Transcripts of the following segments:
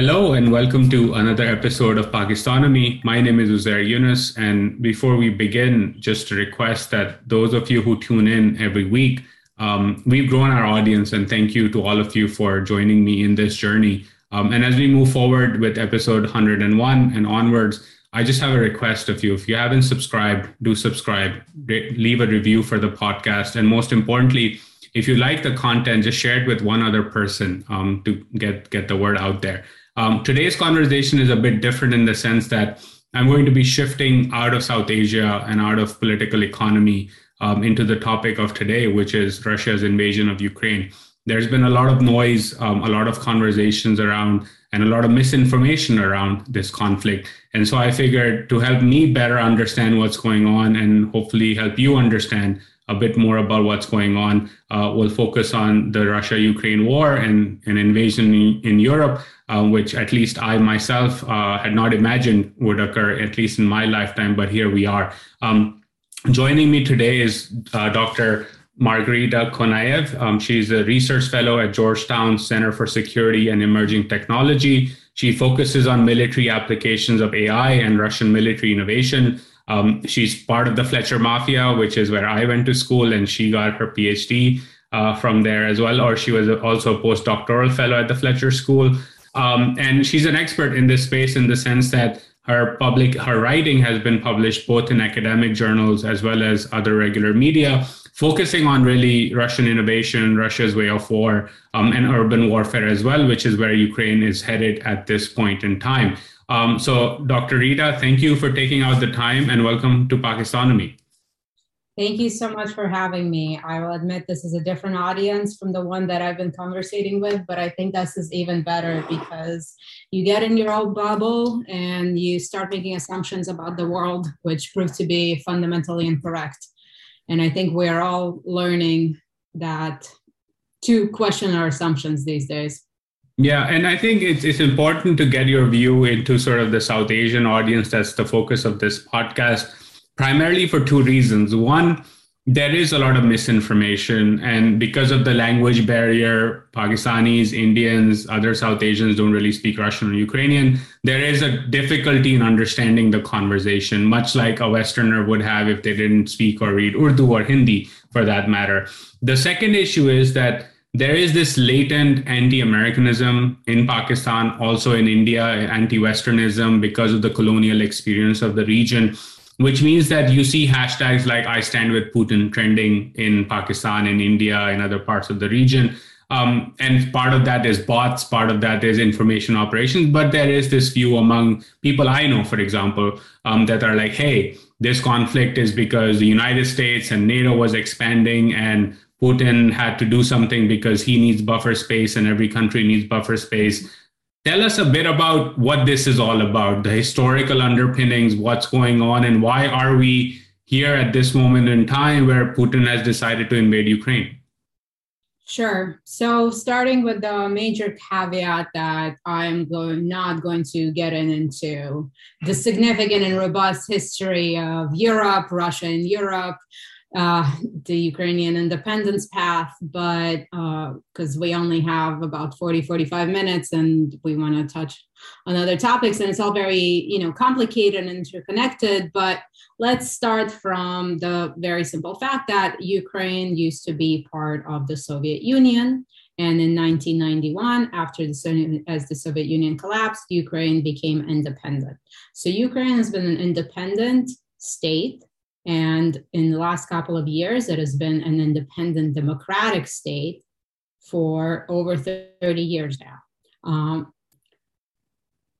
Hello and welcome to another episode of Pakistonomy. My name is Uzair Younus, and before we begin, just a request that those of you who tune in every week, um, we've grown our audience, and thank you to all of you for joining me in this journey. Um, and as we move forward with episode 101 and onwards, I just have a request of you. If you haven't subscribed, do subscribe, leave a review for the podcast, and most importantly, if you like the content, just share it with one other person um, to get get the word out there. Um, today's conversation is a bit different in the sense that I'm going to be shifting out of South Asia and out of political economy um, into the topic of today, which is Russia's invasion of Ukraine. There's been a lot of noise, um, a lot of conversations around, and a lot of misinformation around this conflict. And so I figured to help me better understand what's going on and hopefully help you understand a bit more about what's going on. Uh, we'll focus on the Russia Ukraine war and an invasion in, Europe, uh, which at least I myself uh, had not imagined would occur, at least in my lifetime, but here we are. Um, joining me today is uh, Dr. Margarita Konaev. Um, she's a research fellow at Georgetown Center for Security and Emerging Technology. She focuses on military applications of AI and Russian military innovation. Um, she's part of the Fletcher Mafia, which is where I went to school, and she got her PhD uh, from there as well. Or she was also a postdoctoral fellow at the Fletcher School. Um, and she's an expert in this space in the sense that her public her writing has been published both in academic journals as well as other regular media focusing on really russian innovation russia's way of war um, and urban warfare as well which is where ukraine is headed at this point in time um, so, Dr. Rita, thank you for taking out the time and welcome to Pakistonomy. Thank you so much for having me. I will admit this is a different audience from the one that I've been conversating with, but I think this is even better because you get in your own bubble and you start making assumptions about the world, which prove to be fundamentally incorrect. And I think we're all learning that to question our assumptions these days. Yeah, and I think it's it's important to get your view into sort of the South Asian audience. That's the focus of this podcast, primarily for two reasons. One, there is a lot of misinformation, and because of the language barrier, Pakistanis, Indians, other South Asians don't really speak Russian or Ukrainian. There is a difficulty in understanding the conversation, much like a Westerner would have if they didn't speak or read Urdu or Hindi, for that matter. The second issue is that there is this latent anti-Americanism in Pakistan, also in India, anti-Westernism because of the colonial experience of the region, which means that you see hashtags like "I stand with Putin" trending in Pakistan, in India, in other parts of the region. Um, and part of that is bots, part of that is information operations. But there is this view among people I know, for example, um, that are like, hey, this conflict is because the United States and NATO was expanding and Putin had to do something because he needs buffer space and every country needs buffer space. Tell us a bit about what this is all about, the historical underpinnings, what's going on, and why are we here at this moment in time where Putin has decided to invade Ukraine? Sure. So, starting with the major caveat that I'm going, not going to get in into the significant and robust history of Europe, Russia and Europe, uh, the Ukrainian independence path, but because uh, we only have about 40, 45 minutes and we want to touch on other topics and it's all very, you know, complicated and interconnected. But let's start from the very simple fact that Ukraine used to be part of the Soviet Union. And in 1991, after the as the Soviet Union collapsed, Ukraine became independent. So Ukraine has been an independent state and in the last couple of years, it has been an independent democratic state for over 30 years now. Um,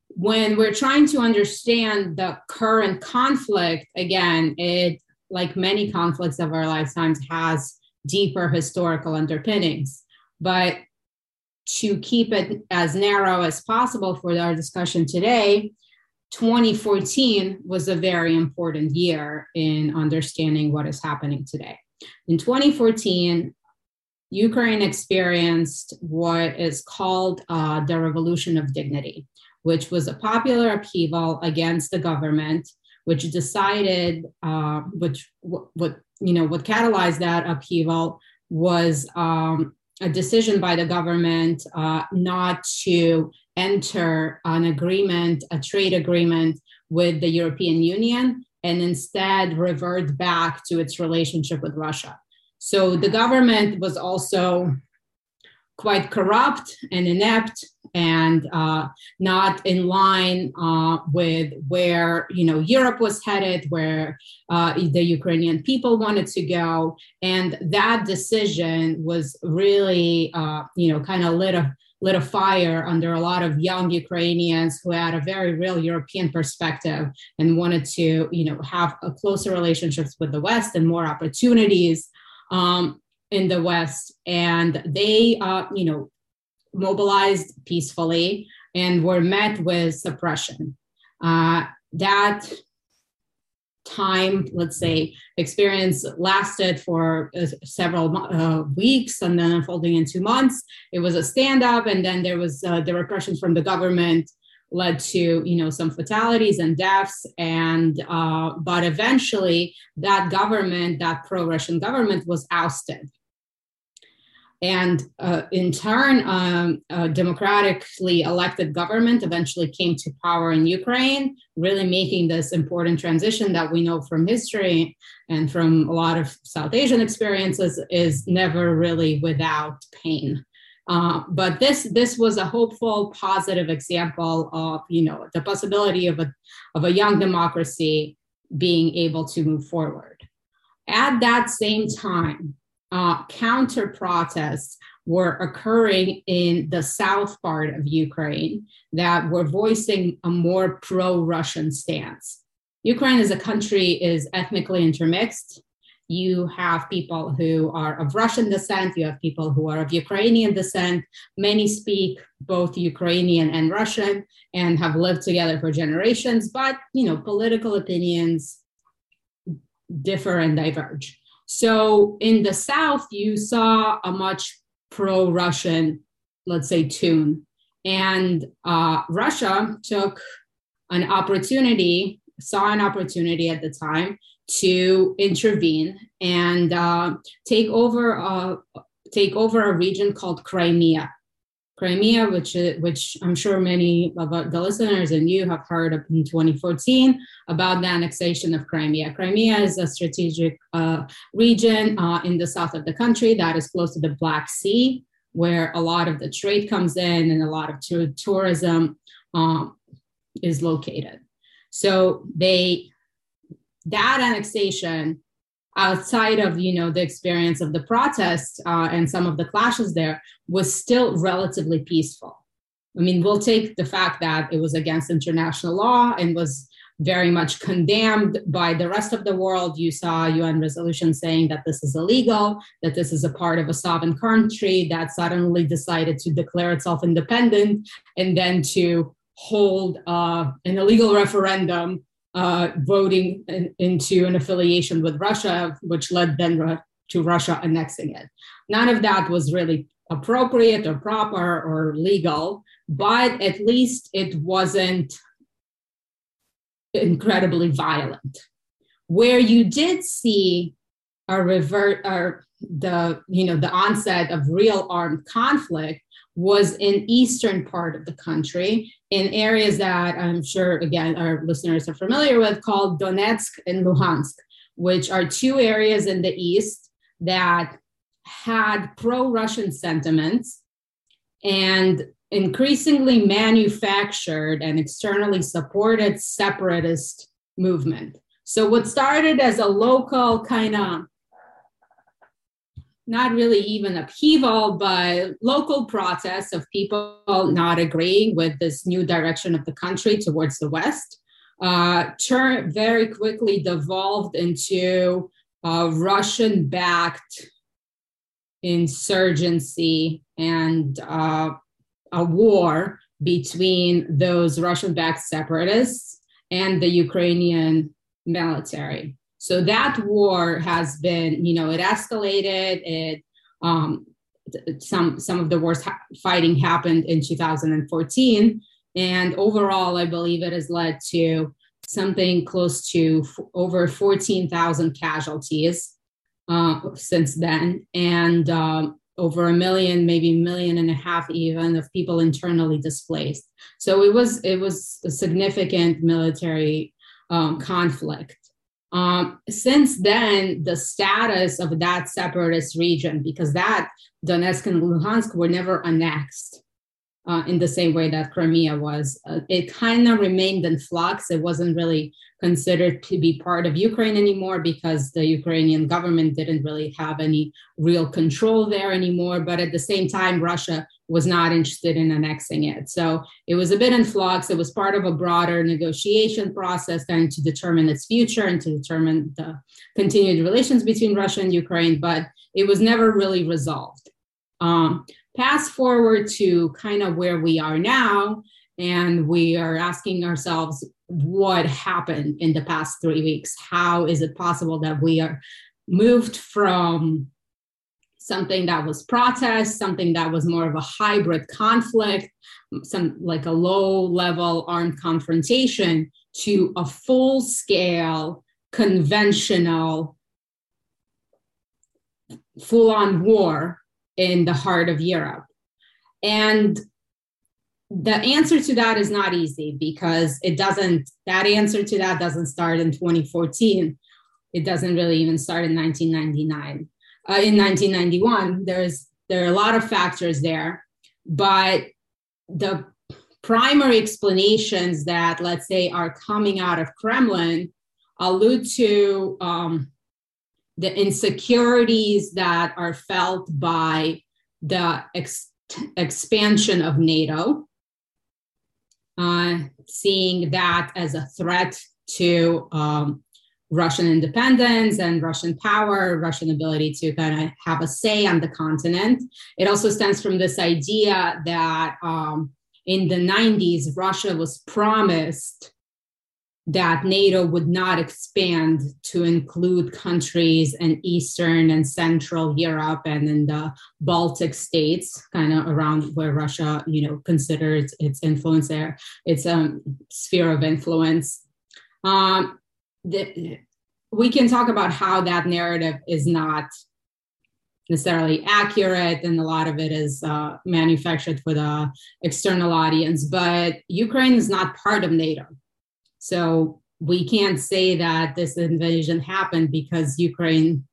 when we're trying to understand the current conflict, again, it, like many conflicts of our lifetimes, has deeper historical underpinnings. But to keep it as narrow as possible for our discussion today, 2014 was a very important year in understanding what is happening today. In 2014, Ukraine experienced what is called uh, the Revolution of Dignity, which was a popular upheaval against the government, which decided, uh, which what you know, what catalyzed that upheaval was um, a decision by the government uh, not to enter an agreement, a trade agreement with the European Union, and instead revert back to its relationship with Russia. So the government was also quite corrupt and inept and uh, not in line uh, with where you know Europe was headed, where uh, the Ukrainian people wanted to go, and that decision was really uh, you know kind of lit a lit a fire under a lot of young Ukrainians who had a very real European perspective and wanted to you know have a closer relationships with the West and more opportunities. Um, in the West, and they, uh, you know, mobilized peacefully and were met with suppression. Uh, that time, let's say, experience lasted for uh, several uh, weeks and then unfolding into months. It was a stand up, and then there was uh, the repression from the government led to you know some fatalities and deaths and uh, but eventually that government that pro-russian government was ousted and uh, in turn, um, a democratically elected government eventually came to power in Ukraine, really making this important transition that we know from history and from a lot of South Asian experiences is never really without pain. Uh, but this this was a hopeful, positive example of you know the possibility of a of a young democracy being able to move forward. At that same time, uh, counter protests were occurring in the south part of Ukraine that were voicing a more pro Russian stance. Ukraine as a country is ethnically intermixed. You have people who are of Russian descent, you have people who are of Ukrainian descent. Many speak both Ukrainian and Russian and have lived together for generations, but you know, political opinions differ and diverge. So in the South, you saw a much pro Russian, let's say, tune. And uh, Russia took an opportunity, saw an opportunity at the time to intervene and uh, take over a, take over a region called Crimea. Crimea, which which I'm sure many of the listeners and you have heard of in 2014 about the annexation of Crimea. Crimea is a strategic uh, region uh, in the south of the country that is close to the Black Sea, where a lot of the trade comes in and a lot of t- tourism um, is located. So they that annexation outside of you know the experience of the protests uh, and some of the clashes there was still relatively peaceful. I mean we'll take the fact that it was against international law and was very much condemned by the rest of the world. You saw un resolution saying that this is illegal that this is a part of a sovereign country that suddenly decided to declare itself independent and then to hold uh, an illegal referendum uh, voting in, into an affiliation with Russia, which led then to Russia annexing it. None of that was really appropriate or proper or legal, but at least it wasn't incredibly violent. Where you did see a revert or the you know the onset of real armed conflict was in eastern part of the country in areas that I'm sure again our listeners are familiar with called Donetsk and Luhansk, which are two areas in the east that had pro-Russian sentiments and increasingly manufactured and externally supported separatist movement. So what started as a local kind of not really even upheaval, but local protests of people not agreeing with this new direction of the country towards the West, uh, turned very quickly devolved into a Russian backed insurgency and uh, a war between those Russian backed separatists and the Ukrainian military. So that war has been, you know, it escalated. It um, some some of the worst ha- fighting happened in 2014, and overall, I believe it has led to something close to f- over 14,000 casualties uh, since then, and um, over a million, maybe million and a half even of people internally displaced. So it was it was a significant military um, conflict. Um, since then, the status of that separatist region, because that Donetsk and Luhansk were never annexed, uh, in the same way that Crimea was. Uh, it kind of remained in flux. It wasn't really considered to be part of Ukraine anymore because the Ukrainian government didn't really have any real control there anymore. But at the same time, Russia was not interested in annexing it. So it was a bit in flux. It was part of a broader negotiation process then to determine its future and to determine the continued relations between Russia and Ukraine, but it was never really resolved. Um, Fast forward to kind of where we are now, and we are asking ourselves what happened in the past three weeks. How is it possible that we are moved from something that was protest, something that was more of a hybrid conflict, some like a low level armed confrontation, to a full scale conventional full on war in the heart of Europe. And the answer to that is not easy because it doesn't, that answer to that doesn't start in 2014. It doesn't really even start in 1999. Uh, in 1991, there's there are a lot of factors there, but the primary explanations that let's say are coming out of Kremlin allude to um, the insecurities that are felt by the ex- expansion of NATO, uh, seeing that as a threat to um, Russian independence and Russian power, Russian ability to kind of have a say on the continent. It also stems from this idea that um, in the 90s, Russia was promised that NATO would not expand to include countries in Eastern and Central Europe and in the Baltic states, kind of around where Russia, you know, considers its influence there, its um, sphere of influence. Um, the, we can talk about how that narrative is not necessarily accurate and a lot of it is uh, manufactured for the external audience but ukraine is not part of nato. So we can't say that this invasion happened because Ukraine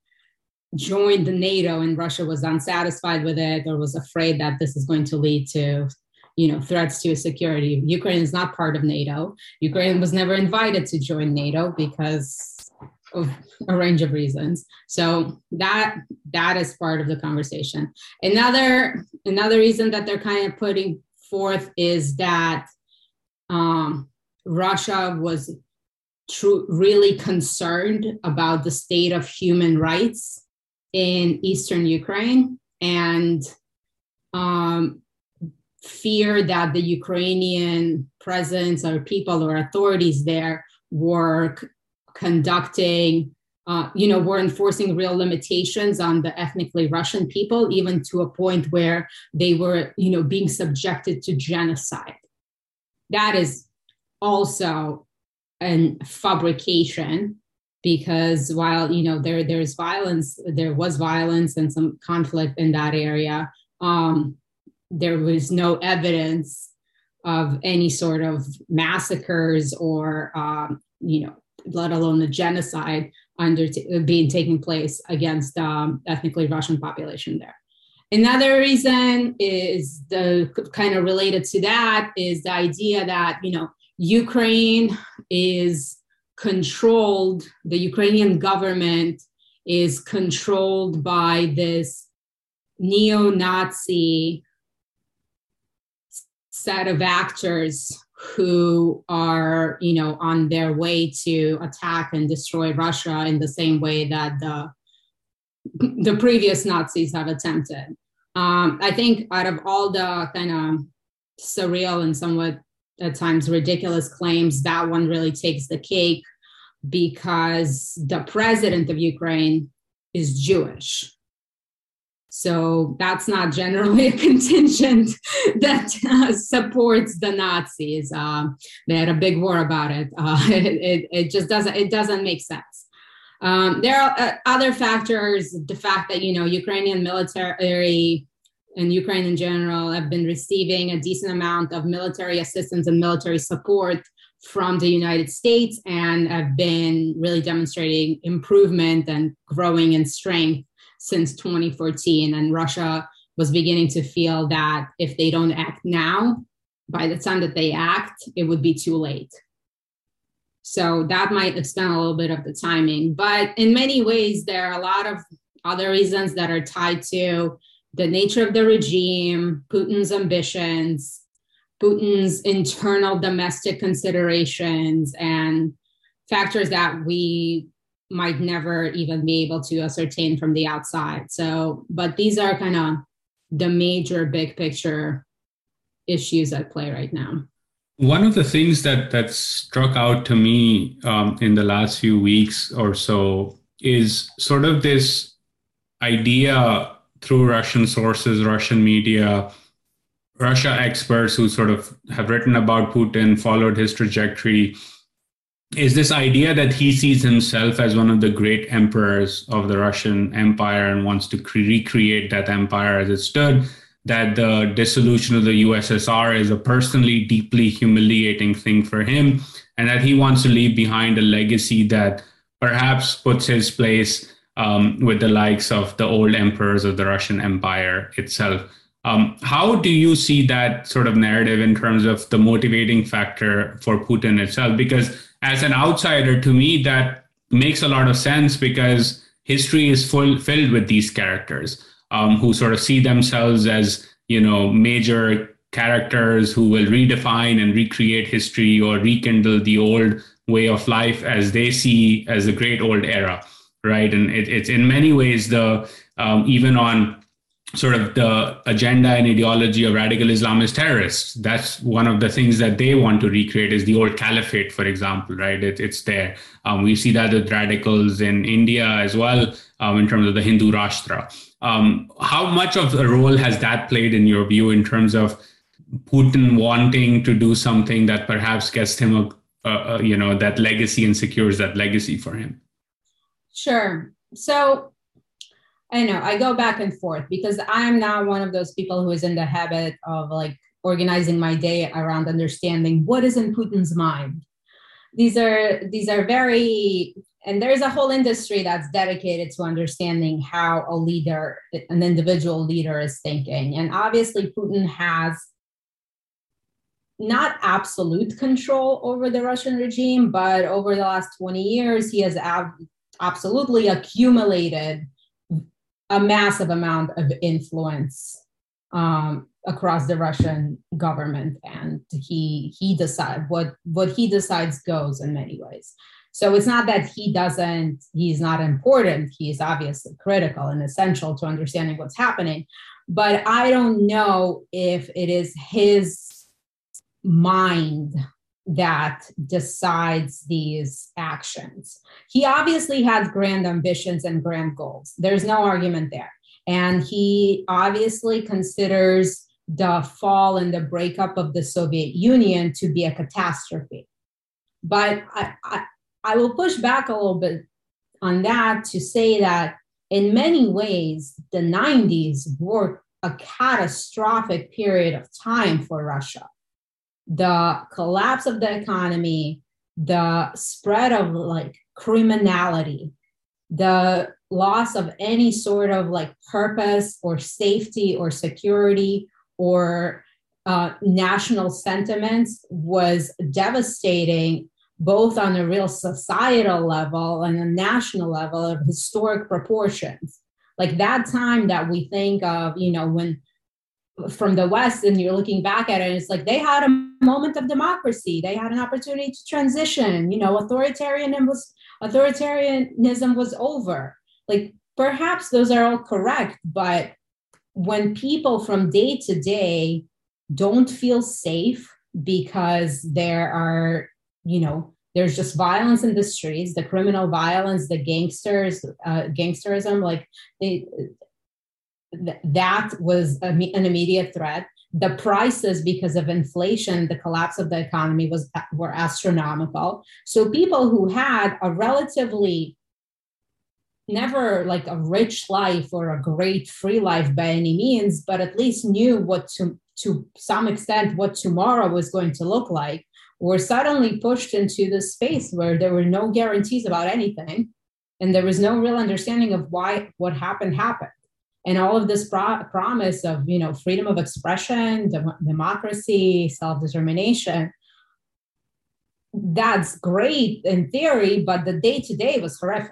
joined NATO and Russia was unsatisfied with it or was afraid that this is going to lead to you know threats to security. Ukraine is not part of nato. Ukraine was never invited to join nato because of a range of reasons. So that that is part of the conversation. Another another reason that they're kind of putting forth is that um, Russia was true, really concerned about the state of human rights in eastern Ukraine. And um, fear that the Ukrainian presence or people or authorities there were c- conducting, uh, you know, were enforcing real limitations on the ethnically Russian people, even to a point where they were, you know, being subjected to genocide. That is also an fabrication because while you know there there's violence there was violence and some conflict in that area um, there was no evidence of any sort of massacres or um, you know let alone the genocide under being taking place against um, ethnically russian population there. Another reason is the kind of related to that is the idea that you know Ukraine is controlled, the Ukrainian government is controlled by this neo Nazi set of actors who are you know on their way to attack and destroy russia in the same way that the the previous nazis have attempted um, i think out of all the kind of surreal and somewhat at times ridiculous claims, that one really takes the cake because the president of Ukraine is Jewish. So that's not generally a contingent that uh, supports the Nazis. Uh, they had a big war about it. Uh, it, it. It just doesn't. It doesn't make sense. Um, there are uh, other factors. The fact that you know Ukrainian military and Ukraine in general have been receiving a decent amount of military assistance and military support from the United States and have been really demonstrating improvement and growing in strength since 2014. And Russia was beginning to feel that if they don't act now, by the time that they act, it would be too late. So that might extend a little bit of the timing. But in many ways, there are a lot of other reasons that are tied to the nature of the regime, Putin's ambitions, Putin's internal domestic considerations, and factors that we might never even be able to ascertain from the outside. So, but these are kind of the major big picture issues at play right now. One of the things that that struck out to me um, in the last few weeks or so is sort of this idea through Russian sources, Russian media, Russia experts who sort of have written about Putin, followed his trajectory, is this idea that he sees himself as one of the great emperors of the Russian Empire and wants to cre- recreate that empire as it stood. That the dissolution of the USSR is a personally deeply humiliating thing for him, and that he wants to leave behind a legacy that perhaps puts his place um, with the likes of the old emperors of the Russian Empire itself. Um, how do you see that sort of narrative in terms of the motivating factor for Putin itself? Because as an outsider, to me, that makes a lot of sense because history is full filled with these characters um, who sort of see themselves as you know major characters who will redefine and recreate history or rekindle the old way of life as they see as a great old era right? And it, it's in many ways the um, even on sort of the agenda and ideology of radical Islamist terrorists. That's one of the things that they want to recreate is the old caliphate, for example, right? It, it's there. Um, we see that with radicals in India as well, um, in terms of the Hindu Rashtra. Um, how much of a role has that played in your view in terms of Putin wanting to do something that perhaps gets him a, a, a you know that legacy and secures that legacy for him? Sure. So I know I go back and forth because I'm not one of those people who is in the habit of like organizing my day around understanding what is in Putin's mind. These are these are very and there's a whole industry that's dedicated to understanding how a leader, an individual leader is thinking. And obviously Putin has not absolute control over the Russian regime, but over the last 20 years, he has absolutely accumulated a massive amount of influence um, across the Russian government, and he he decide what what he decides goes in many ways. So it's not that he doesn't he's not important. He is obviously critical and essential to understanding what's happening, but I don't know if it is his mind that decides these actions. He obviously has grand ambitions and grand goals. There's no argument there. And he obviously considers the fall and the breakup of the Soviet Union to be a catastrophe. But I, I, I will push back a little bit on that to say that in many ways, the 90s were a catastrophic period of time for Russia the collapse of the economy, the spread of like criminality, the loss of any sort of like purpose or safety or security or uh, national sentiments was devastating both on a real societal level and a national level of historic proportions. Like that time that we think of you know when from the West and you're looking back at it, it's like they had a moment of democracy. They had an opportunity to transition. You know, authoritarianism was authoritarianism was over. Like perhaps those are all correct, but when people from day to day don't feel safe because there are, you know, there's just violence in the streets, the criminal violence, the gangsters, uh, gangsterism, like they th- that was a, an immediate threat. The prices, because of inflation, the collapse of the economy was were astronomical. So people who had a relatively never like a rich life or a great free life by any means, but at least knew what to to some extent what tomorrow was going to look like, were suddenly pushed into this space where there were no guarantees about anything, and there was no real understanding of why what happened happened. And all of this pro- promise of you know freedom of expression, dem- democracy, self determination, that's great in theory, but the day to day was horrific.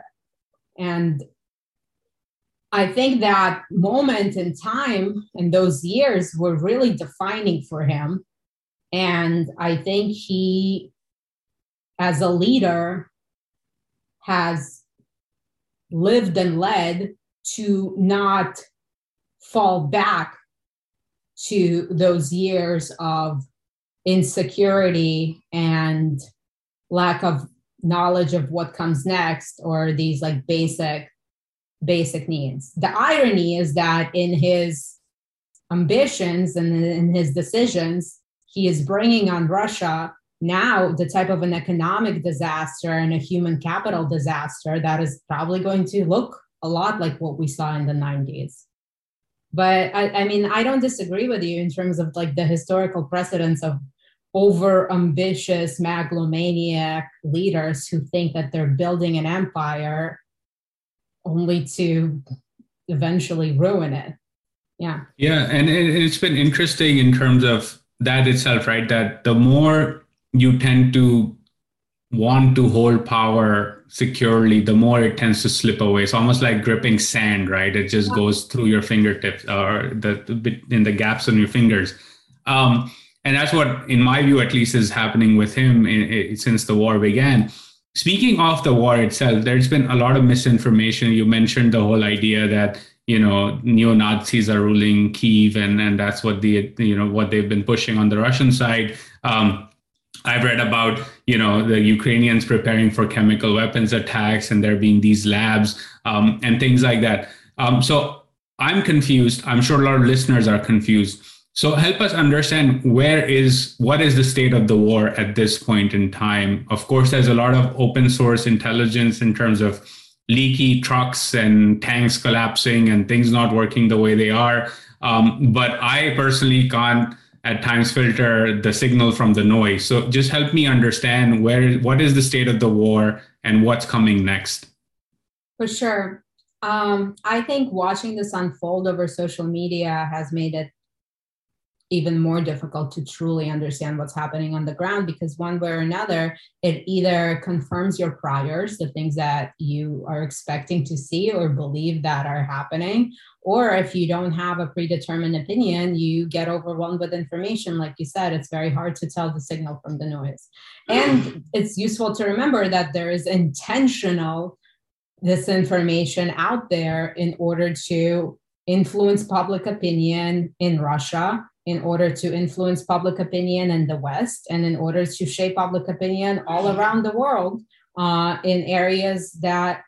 And I think that moment in time and those years were really defining for him. And I think he, as a leader, has lived and led to not fall back to those years of insecurity and lack of knowledge of what comes next or these like basic basic needs. The irony is that in his ambitions and in his decisions he is bringing on russia now the type of an economic disaster and a human capital disaster that is probably going to look a lot like what we saw in the 90s but I, I mean i don't disagree with you in terms of like the historical precedence of over ambitious megalomaniac leaders who think that they're building an empire only to eventually ruin it. Yeah. Yeah and it's been interesting in terms of that itself right? That the more you tend to want to hold power securely, the more it tends to slip away. It's almost like gripping sand, right? It just goes through your fingertips or the, in the gaps on your fingers. Um, and that's what, in my view, at least, is happening with him in, in, since the war began. Speaking of the war itself, there's been a lot of misinformation. You mentioned the whole idea that you know neo Nazis are ruling Kiev, and and that's what the you know what they've been pushing on the Russian side. Um, I've read about you know the Ukrainians preparing for chemical weapons attacks, and there being these labs um, and things like that. Um, so I'm confused. I'm sure a lot of listeners are confused. So help us understand where is what is the state of the war at this point in time. Of course, there's a lot of open source intelligence in terms of leaky trucks and tanks collapsing and things not working the way they are. Um, but I personally can't at times filter the signal from the noise. So just help me understand where what is the state of the war and what's coming next. For sure. Um, I think watching this unfold over social media has made it even more difficult to truly understand what's happening on the ground because one way or another it either confirms your priors the things that you are expecting to see or believe that are happening or if you don't have a predetermined opinion you get overwhelmed with information. Like you said it's very hard to tell the signal from the noise. And it's useful to remember that there is intentional disinformation out there in order to influence public opinion in Russia in order to influence public opinion in the West and in order to shape public opinion all around the world uh, in areas that,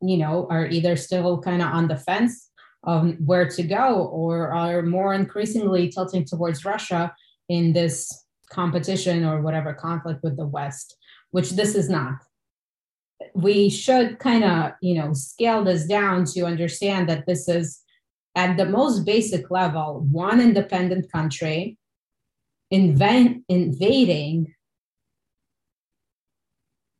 you know, are either still kind of on the fence of where to go or are more increasingly tilting towards Russia in this competition or whatever conflict with the West, which this is not. We should kind of, you know, scale this down to understand that this is at the most basic level, one independent country invent, invading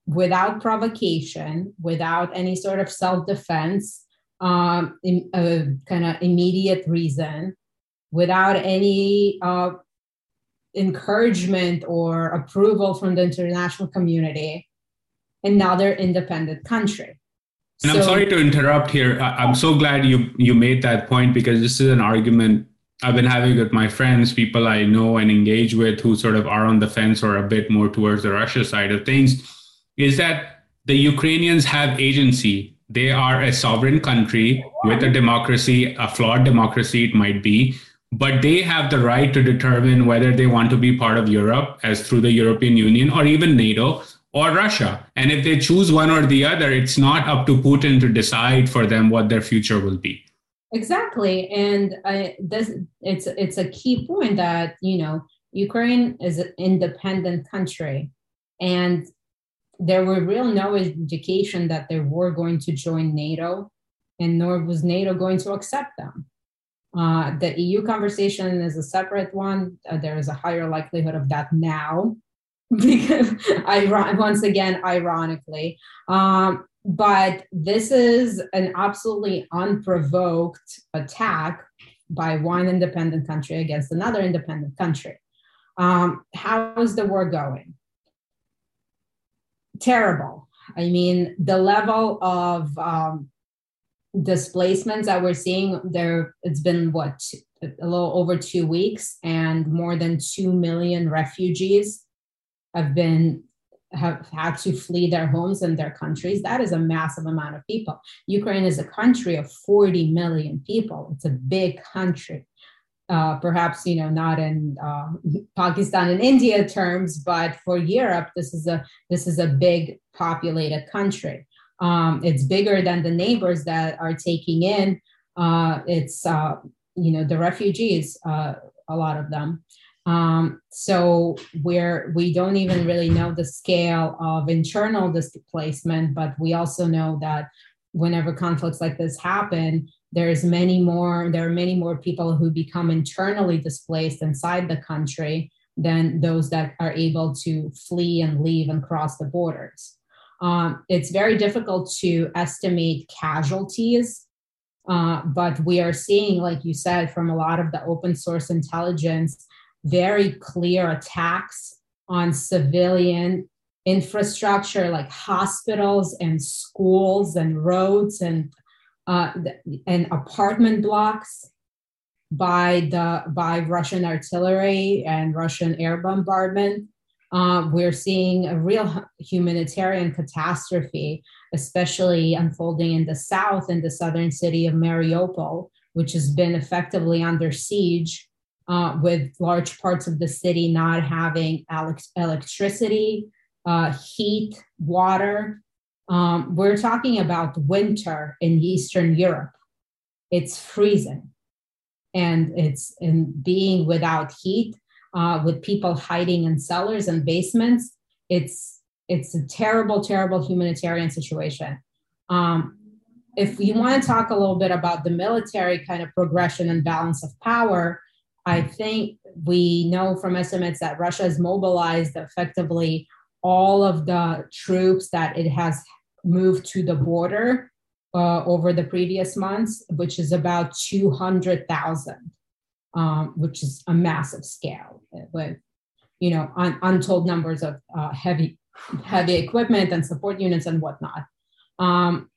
without provocation, without any sort of self defense, um, a kind of immediate reason, without any uh, encouragement or approval from the international community, another independent country. And so, I'm sorry to interrupt here. I'm so glad you you made that point because this is an argument I've been having with my friends, people I know and engage with who sort of are on the fence or a bit more towards the Russia side of things, is that the Ukrainians have agency. They are a sovereign country with a democracy, a flawed democracy it might be, but they have the right to determine whether they want to be part of Europe as through the European Union or even NATO or Russia. And if they choose one or the other, it's not up to Putin to decide for them what their future will be. Exactly, and uh, this it's it's a key point that you know Ukraine is an independent country, and there were real no indication that they were going to join NATO, and nor was NATO going to accept them. Uh, the EU conversation is a separate one. Uh, there is a higher likelihood of that now, because once again, ironically. Um, but this is an absolutely unprovoked attack by one independent country against another independent country. Um, how is the war going? Terrible. I mean, the level of um, displacements that we're seeing there, it's been what, a little over two weeks, and more than 2 million refugees have been have had to flee their homes and their countries. That is a massive amount of people. Ukraine is a country of 40 million people. It's a big country. Uh, perhaps you know not in uh, Pakistan and India terms, but for Europe, this is a this is a big populated country. Um, it's bigger than the neighbors that are taking in. Uh, it's uh, you know the refugees, uh, a lot of them. Um, so where we don't even really know the scale of internal displacement, but we also know that whenever conflicts like this happen, there's many more, there are many more people who become internally displaced inside the country than those that are able to flee and leave and cross the borders. Um, it's very difficult to estimate casualties, uh, but we are seeing, like you said, from a lot of the open source intelligence very clear attacks on civilian infrastructure like hospitals and schools and roads and uh, and apartment blocks by the by Russian artillery and Russian air bombardment. Uh, we're seeing a real humanitarian catastrophe, especially unfolding in the south in the southern city of Mariupol, which has been effectively under siege uh, with large parts of the city not having electricity, uh, heat, water. Um, we're talking about winter in Eastern Europe. It's freezing and it's in being without heat, uh, with people hiding in cellars and basements. It's it's a terrible, terrible humanitarian situation. Um, if you want to talk a little bit about the military kind of progression and balance of power, I think we know from estimates that Russia has mobilized effectively all of the troops that it has moved to the border uh, over the previous months, which is about 200,000, um, which is a massive scale with, you know, un- untold numbers of uh, heavy, heavy equipment and support units and whatnot. Um,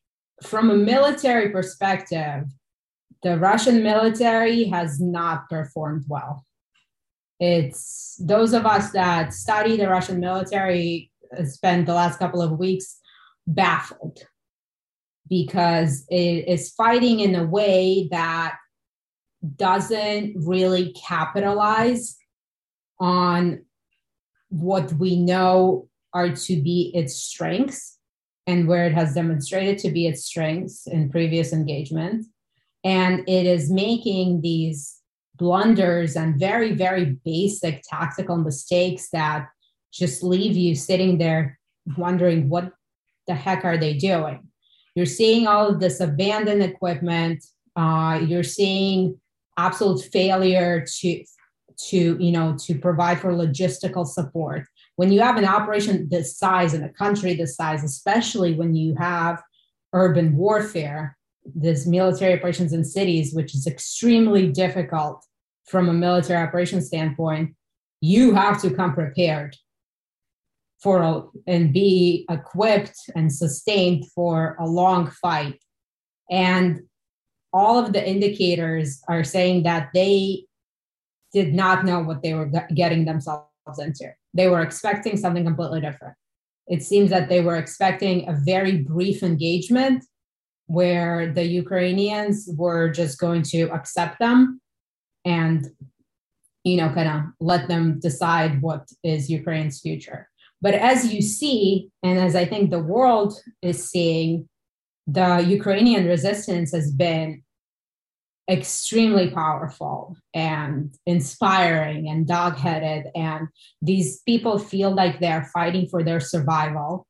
from a military perspective, the Russian military has not performed well. It's those of us that study the Russian military spent the last couple of weeks baffled because it is fighting in a way that doesn't really capitalize on what we know are to be its strengths and where it has demonstrated to be its strengths in previous engagements. And it is making these blunders and very, very basic tactical mistakes that just leave you sitting there wondering what the heck are they doing. You're seeing all of this abandoned equipment. Uh, you're seeing absolute failure to to you know to provide for logistical support when you have an operation this size in a country this size especially when you have urban warfare this military operations in cities, which is extremely difficult from a military operations standpoint, you have to come prepared for and be equipped and sustained for a long fight. And all of the indicators are saying that they did not know what they were getting themselves into. They were expecting something completely different. It seems that they were expecting a very brief engagement where the Ukrainians were just going to accept them and you know kind of let them decide what is Ukraine's future. But as you see, and as I think the world is seeing, the Ukrainian resistance has been extremely powerful and inspiring and dog-headed and these people feel like they're fighting for their survival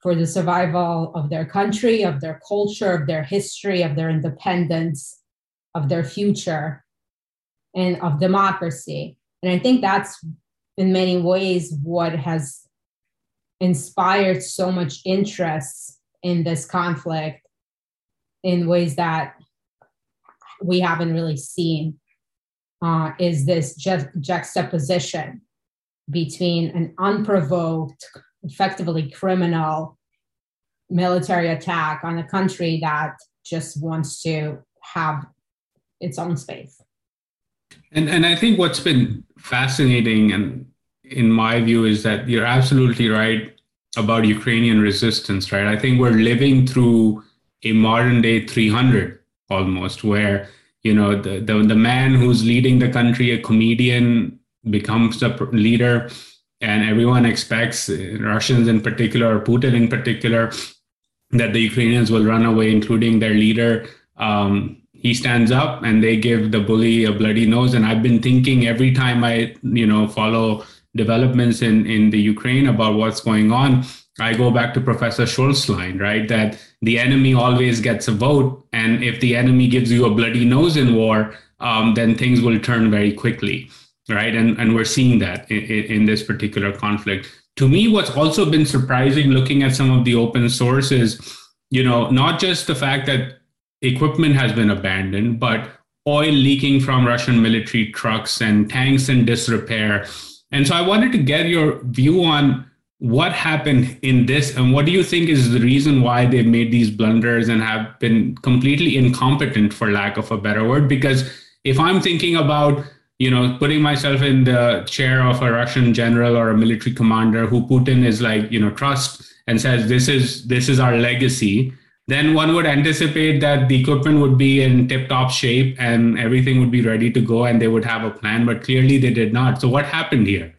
for the survival of their country, of their culture, of their history, of their independence, of their future, and of democracy. And I think that's in many ways what has inspired so much interest in this conflict in ways that we haven't really seen uh, is this ju- juxtaposition between an unprovoked, effectively criminal military attack on a country that just wants to have its own space. And and I think what's been fascinating and in my view is that you're absolutely right about Ukrainian resistance, right? I think we're living through a modern day 300 almost where you know the, the, the man who's leading the country a comedian becomes the leader and everyone expects uh, russians in particular putin in particular that the ukrainians will run away including their leader um, he stands up and they give the bully a bloody nose and i've been thinking every time i you know follow developments in in the ukraine about what's going on I go back to Professor Shultz's line, right? That the enemy always gets a vote. And if the enemy gives you a bloody nose in war, um, then things will turn very quickly, right? And, and we're seeing that in, in this particular conflict. To me, what's also been surprising looking at some of the open sources, you know, not just the fact that equipment has been abandoned, but oil leaking from Russian military trucks and tanks in disrepair. And so I wanted to get your view on what happened in this and what do you think is the reason why they've made these blunders and have been completely incompetent for lack of a better word because if i'm thinking about you know putting myself in the chair of a russian general or a military commander who putin is like you know trust and says this is this is our legacy then one would anticipate that the equipment would be in tip top shape and everything would be ready to go and they would have a plan but clearly they did not so what happened here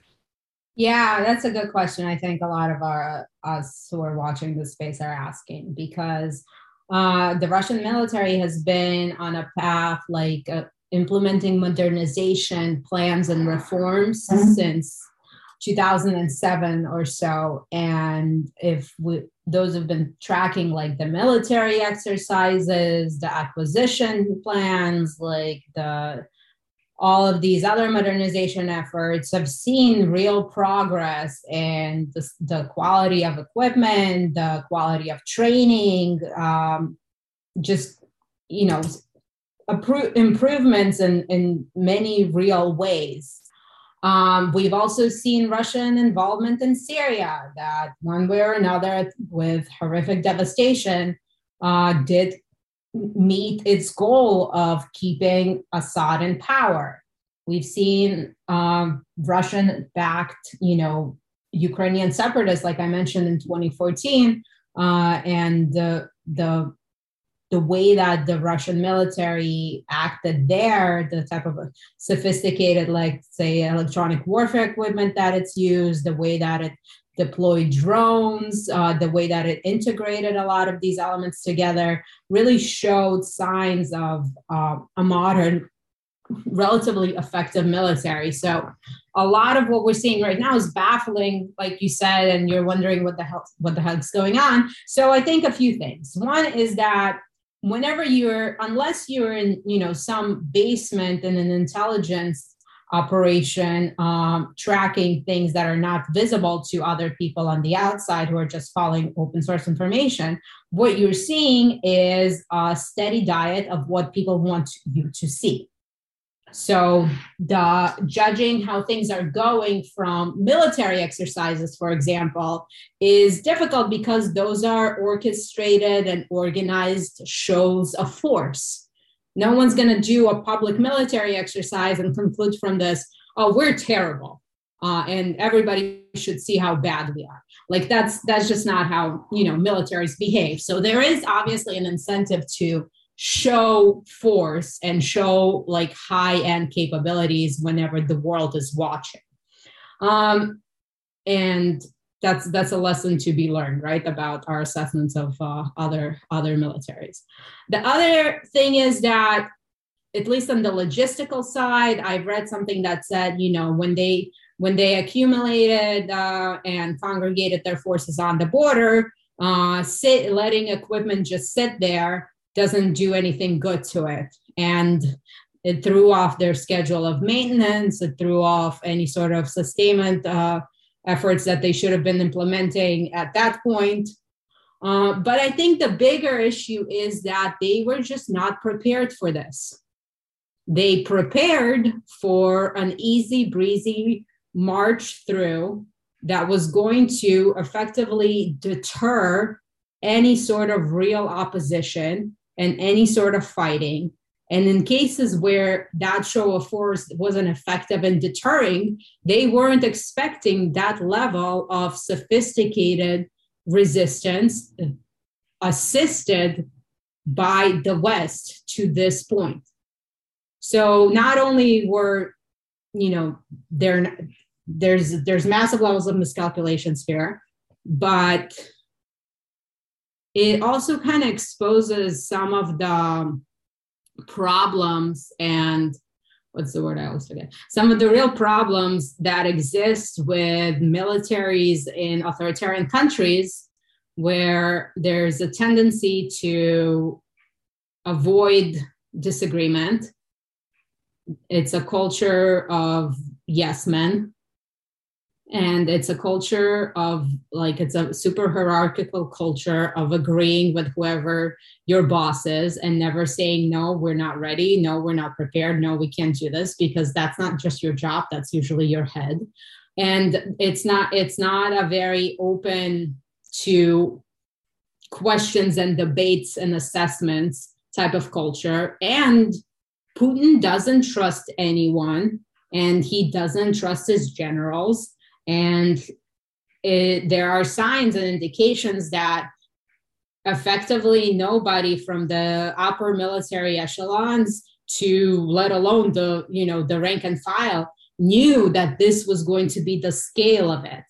yeah, that's a good question. I think a lot of our us who are watching this space are asking because uh, the Russian military has been on a path like uh, implementing modernization plans and reforms mm-hmm. since 2007 or so. And if we, those have been tracking like the military exercises, the acquisition plans, like the all of these other modernization efforts have seen real progress in the, the quality of equipment, the quality of training, um, just, you know, improvements in, in many real ways. Um, we've also seen Russian involvement in Syria that one way or another, with horrific devastation, uh, did meet its goal of keeping Assad in power. We've seen um, Russian backed, you know, Ukrainian separatists, like I mentioned in 2014, uh, and the, the the way that the Russian military acted there, the type of sophisticated, like say, electronic warfare equipment that it's used, the way that it deployed drones, uh, the way that it integrated a lot of these elements together really showed signs of uh, a modern, relatively effective military. So a lot of what we're seeing right now is baffling, like you said, and you're wondering what the hell what the heck's going on. So I think a few things. One is that whenever you're unless you're in you know some basement in an intelligence operation, um, tracking things that are not visible to other people on the outside who are just following open source information. What you're seeing is a steady diet of what people want you to see. So, the judging how things are going from military exercises, for example, is difficult because those are orchestrated and organized shows of force no one's going to do a public military exercise and conclude from this, oh, we're terrible. Uh, and everybody should see how bad we are. Like that's that's just not how you know militaries behave. So there is obviously an incentive to show force and show like high end capabilities whenever the world is watching. Um, and that's that's a lesson to be learned right about our assessments of uh, other other militaries the other thing is that at least on the logistical side i've read something that said you know when they when they accumulated uh, and congregated their forces on the border uh, sit, letting equipment just sit there doesn't do anything good to it. And it threw off their schedule of maintenance. It threw off any sort of sustainment uh, efforts that they should have been implementing at that point. Uh, but I think the bigger issue is that they were just not prepared for this. They prepared for an easy breezy march through that was going to effectively deter any sort of real opposition and any sort of fighting. And in cases where that show of force wasn't effective in deterring, they weren't expecting that level of sophisticated resistance assisted by the West to this point. So not only were, you know, there there's there's massive levels of miscalculations here, but it also kind of exposes some of the problems and what's the word I always forget? Some of the real problems that exist with militaries in authoritarian countries where there's a tendency to avoid disagreement. It's a culture of yes men and it's a culture of like it's a super hierarchical culture of agreeing with whoever your boss is and never saying no we're not ready. No we're not prepared. No we can't do this because that's not just your job that's usually your head. And it's not it's not a very open to questions and debates and assessments type of culture. And putin doesn't trust anyone and he doesn't trust his generals and it, there are signs and indications that effectively nobody from the upper military echelons to let alone the you know the rank and file knew that this was going to be the scale of it.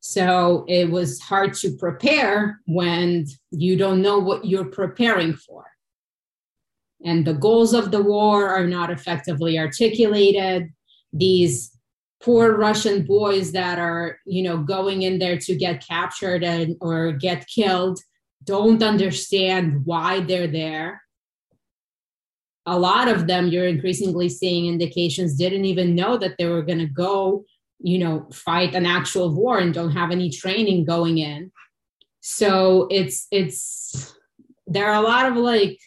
So it was hard to prepare when you don't know what you're preparing for. And the goals of the war are not effectively articulated. These poor Russian boys that are, you know, going in there to get captured and or get killed don't understand why they're there. A lot of them, you're increasingly seeing indications, didn't even know that they were going to go, you know, fight an actual war and don't have any training going in. So it's it's there are a lot of like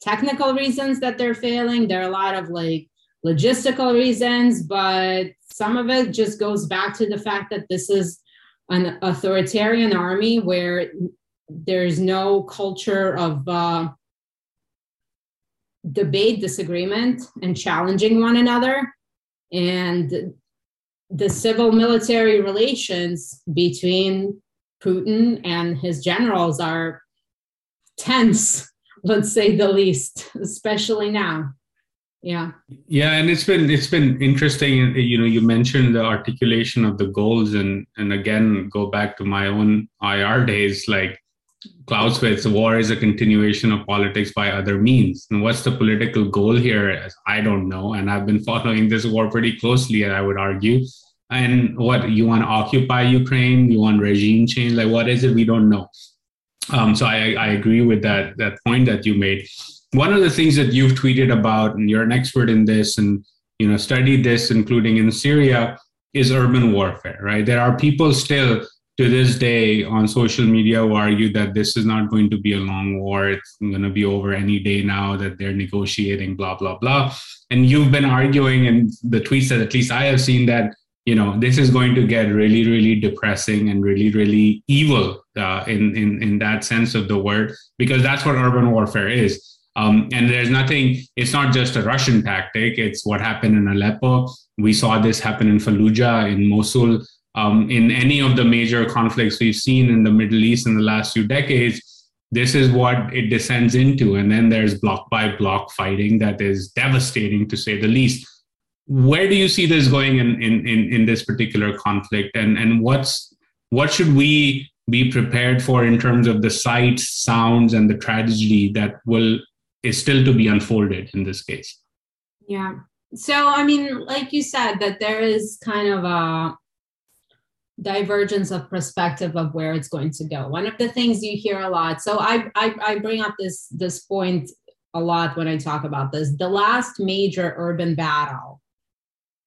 technical reasons that they're failing. There are a lot of like logistical reasons, but some of it just goes back to the fact that this is an authoritarian army where there's no culture of uh, debate, disagreement, and challenging one another. And the civil military relations between Putin and his generals are tense, let's say the least, especially now yeah. Yeah and it's been it's been interesting you know you mentioned the articulation of the goals and and again go back to my own ir days like clausewitz war is a continuation of politics by other means. And what's the political goal here? I don't know. And i've been following this war pretty closely i would argue. And what you want to occupy ukraine? You want regime change? Like what is it? We don't know. Um, so I, I agree with that that point that you made one of the things that you've tweeted about, and you're an expert in this, and you know studied this, including in Syria, is urban warfare. Right? There are people still to this day on social media who argue that this is not going to be a long war. It's going to be over any day now that they're negotiating, blah, blah, blah. And you've been arguing in the tweets that at least I have seen that, you know, this is going to get really, really depressing and really, really evil uh, in, in, in that sense of the word, because that's what urban warfare is. Um, and there's nothing, it's not just a Russian tactic, it's what happened in Aleppo. We saw this happen in Fallujah, in Mosul, um, in any of the major conflicts we've seen in the Middle East in the last few decades. This is what it descends into. And then there's block by block fighting that is devastating to say the least. Where do you see this going in, in, in, in this particular conflict? And, and what's, what should we be prepared for in terms of the sights, sounds, and the tragedy that will is still to be unfolded in this case. Yeah. So, I mean, like you said, that there is kind of a divergence of perspective of where it's going to go. One of the things you hear a lot. So I I, I bring up this this point a lot when I talk about this. The last major urban battle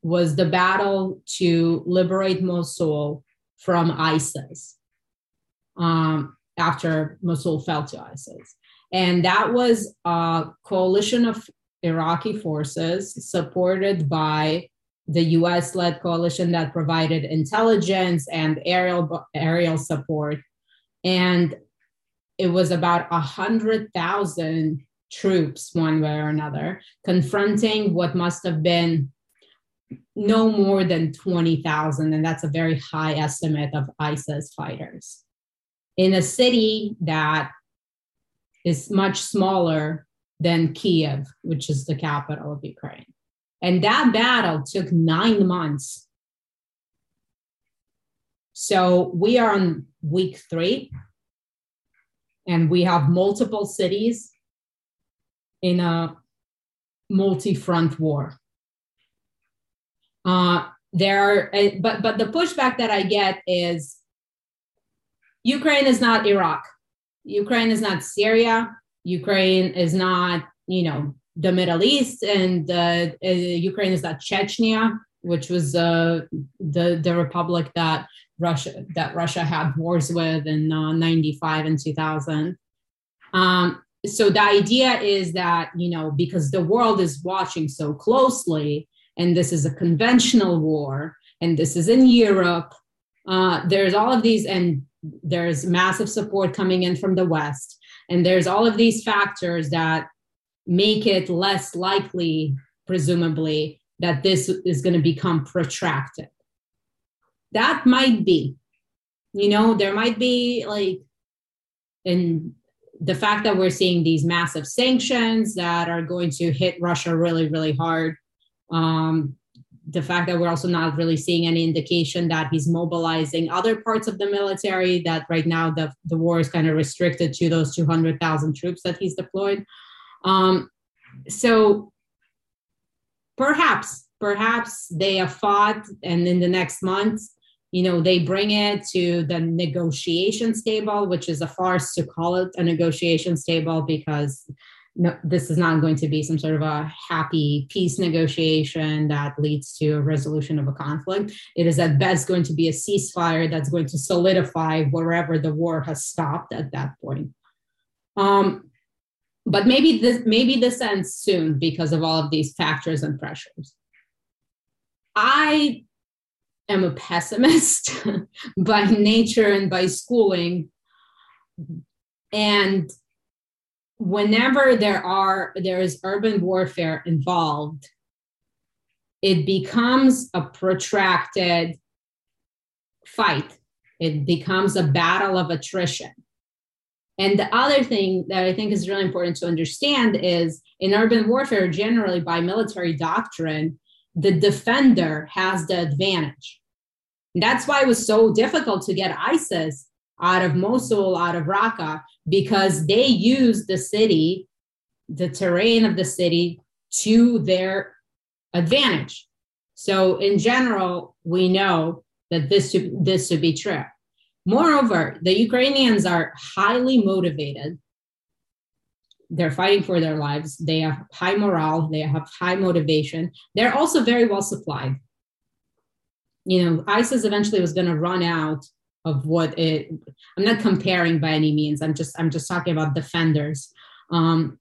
was the battle to liberate Mosul from ISIS um, after Mosul fell to ISIS. And that was a coalition of Iraqi forces supported by the US led coalition that provided intelligence and aerial, aerial support. And it was about 100,000 troops, one way or another, confronting what must have been no more than 20,000. And that's a very high estimate of ISIS fighters. In a city that is much smaller than Kiev, which is the capital of Ukraine. And that battle took nine months. So we are on week three, and we have multiple cities in a multi front war. Uh, there are, eh, but but the pushback that I get is Ukraine is not Iraq. Ukraine is not Syria. Ukraine is not, you know, the Middle East, and uh, uh, Ukraine is not Chechnya, which was uh, the the republic that Russia that Russia had wars with in '95 uh, and 2000. Um, so the idea is that you know because the world is watching so closely, and this is a conventional war, and this is in Europe. Uh, there's all of these, and there's massive support coming in from the West and there's all of these factors that make it less likely, presumably, that this is going to become protracted. That might be, you know, there might be like, in the fact that we're seeing these massive sanctions that are going to hit Russia really, really hard. Um, the fact that we're also not really seeing any indication that he's mobilizing other parts of the military, that right now the, the war is kind of restricted to those 200,000 troops that he's deployed. Um, so perhaps, perhaps they have fought, and in the next month, you know, they bring it to the negotiation table, which is a farce to call it a negotiation table because no, this is not going to be some sort of a happy peace negotiation that leads to a resolution of a conflict. It is at best going to be a ceasefire that's going to solidify wherever the war has stopped at that point. Um, but maybe this maybe this ends soon because of all of these factors and pressures. I am a pessimist by nature and by schooling. And whenever there are there is urban warfare involved it becomes a protracted fight. It becomes a battle of attrition. And the other thing that i think is really important to understand is in urban warfare generally by military doctrine the defender has the advantage. And that's why it was so difficult to get isis out of Mosul, out of Raqqa, because they use the city, the terrain of the city, to their advantage. So, in general, we know that this should, this should be true. Moreover, the Ukrainians are highly motivated. They're fighting for their lives. They have high morale. They have high motivation. They're also very well supplied. You know, ISIS eventually was going to run out of what it i'm not comparing by any means. I'm just i'm just talking about defenders. Um,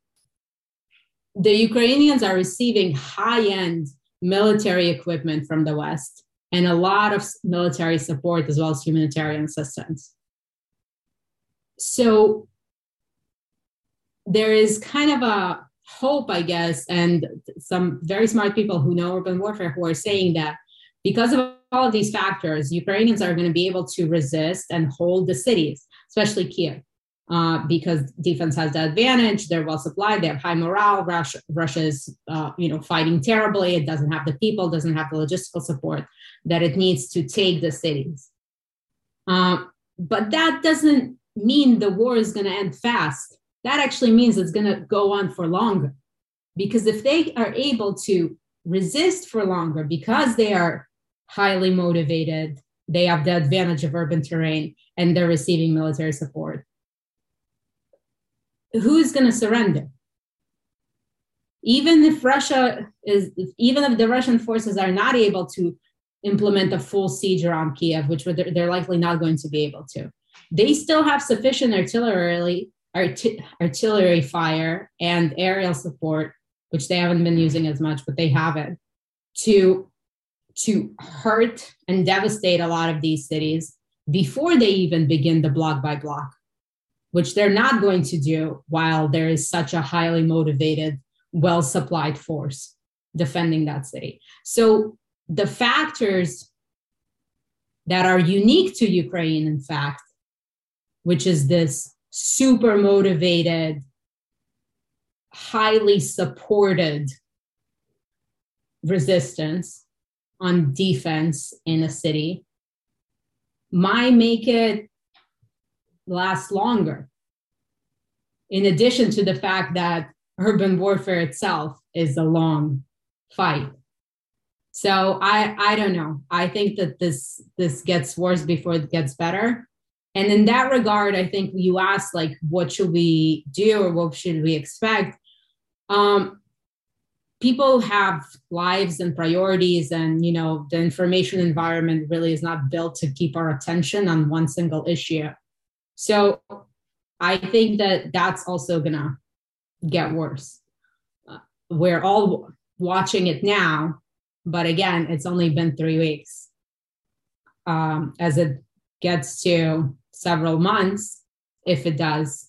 the ukrainians are receiving high-end military equipment from the west and a lot of military support as well as humanitarian assistance. So there is kind of a hope i guess and some very smart people who know urban warfare who are saying that because of all of these factors, Ukrainians are going to be able to resist and hold the cities, especially Kiev, uh, because defense has the advantage. They're well supplied. They have high morale. Russia, Russia's, uh, you know, fighting terribly. It doesn't have the people, doesn't have the logistical support that it needs to take the cities. Uh, but that doesn't mean the war is going to end fast. That actually means it's going to go on for longer. Because if they are able to resist for longer because they are highly motivated they have the advantage of urban terrain and they're receiving military support. Who's going to surrender? Even if Russia is, even if the Russian forces are not able to implement a full siege around Kiev, which they're likely not going to be able to, they still have sufficient artillery, arti- artillery fire and aerial support, which they haven't been using as much, but they have it to to hurt and devastate a lot of these cities before they even begin the block by block, which they're not going to do while there is such a highly motivated, well supplied force defending that city. So the factors that are unique to Ukraine, in fact, which is this super motivated, highly supported resistance on defense in a city might make it last longer. In addition to the fact that urban warfare itself is a long fight. So I I don't know. I think that this this gets worse before it gets better. And in that regard, I think you asked like what should we do or what should we expect? Um, people have lives and priorities and you know the information environment really is not built to keep our attention on one single issue. So i think that that's also gonna get worse. Uh, we're all watching it now but again it's only been three weeks. Um, as it gets to several months if it does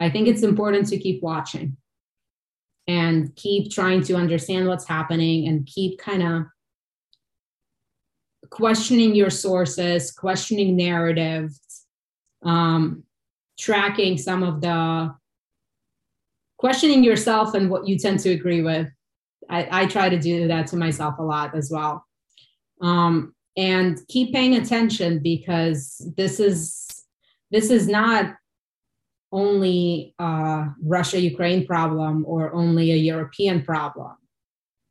i think it's important to keep watching and keep trying to understand what's happening and keep kind of questioning your sources, questioning narratives, um, tracking some of the questioning yourself and what you tend to agree with. I, I try to do that to myself a lot as well. Um, and keep paying attention because this is this is not only a Russia Ukraine problem or only a European problem.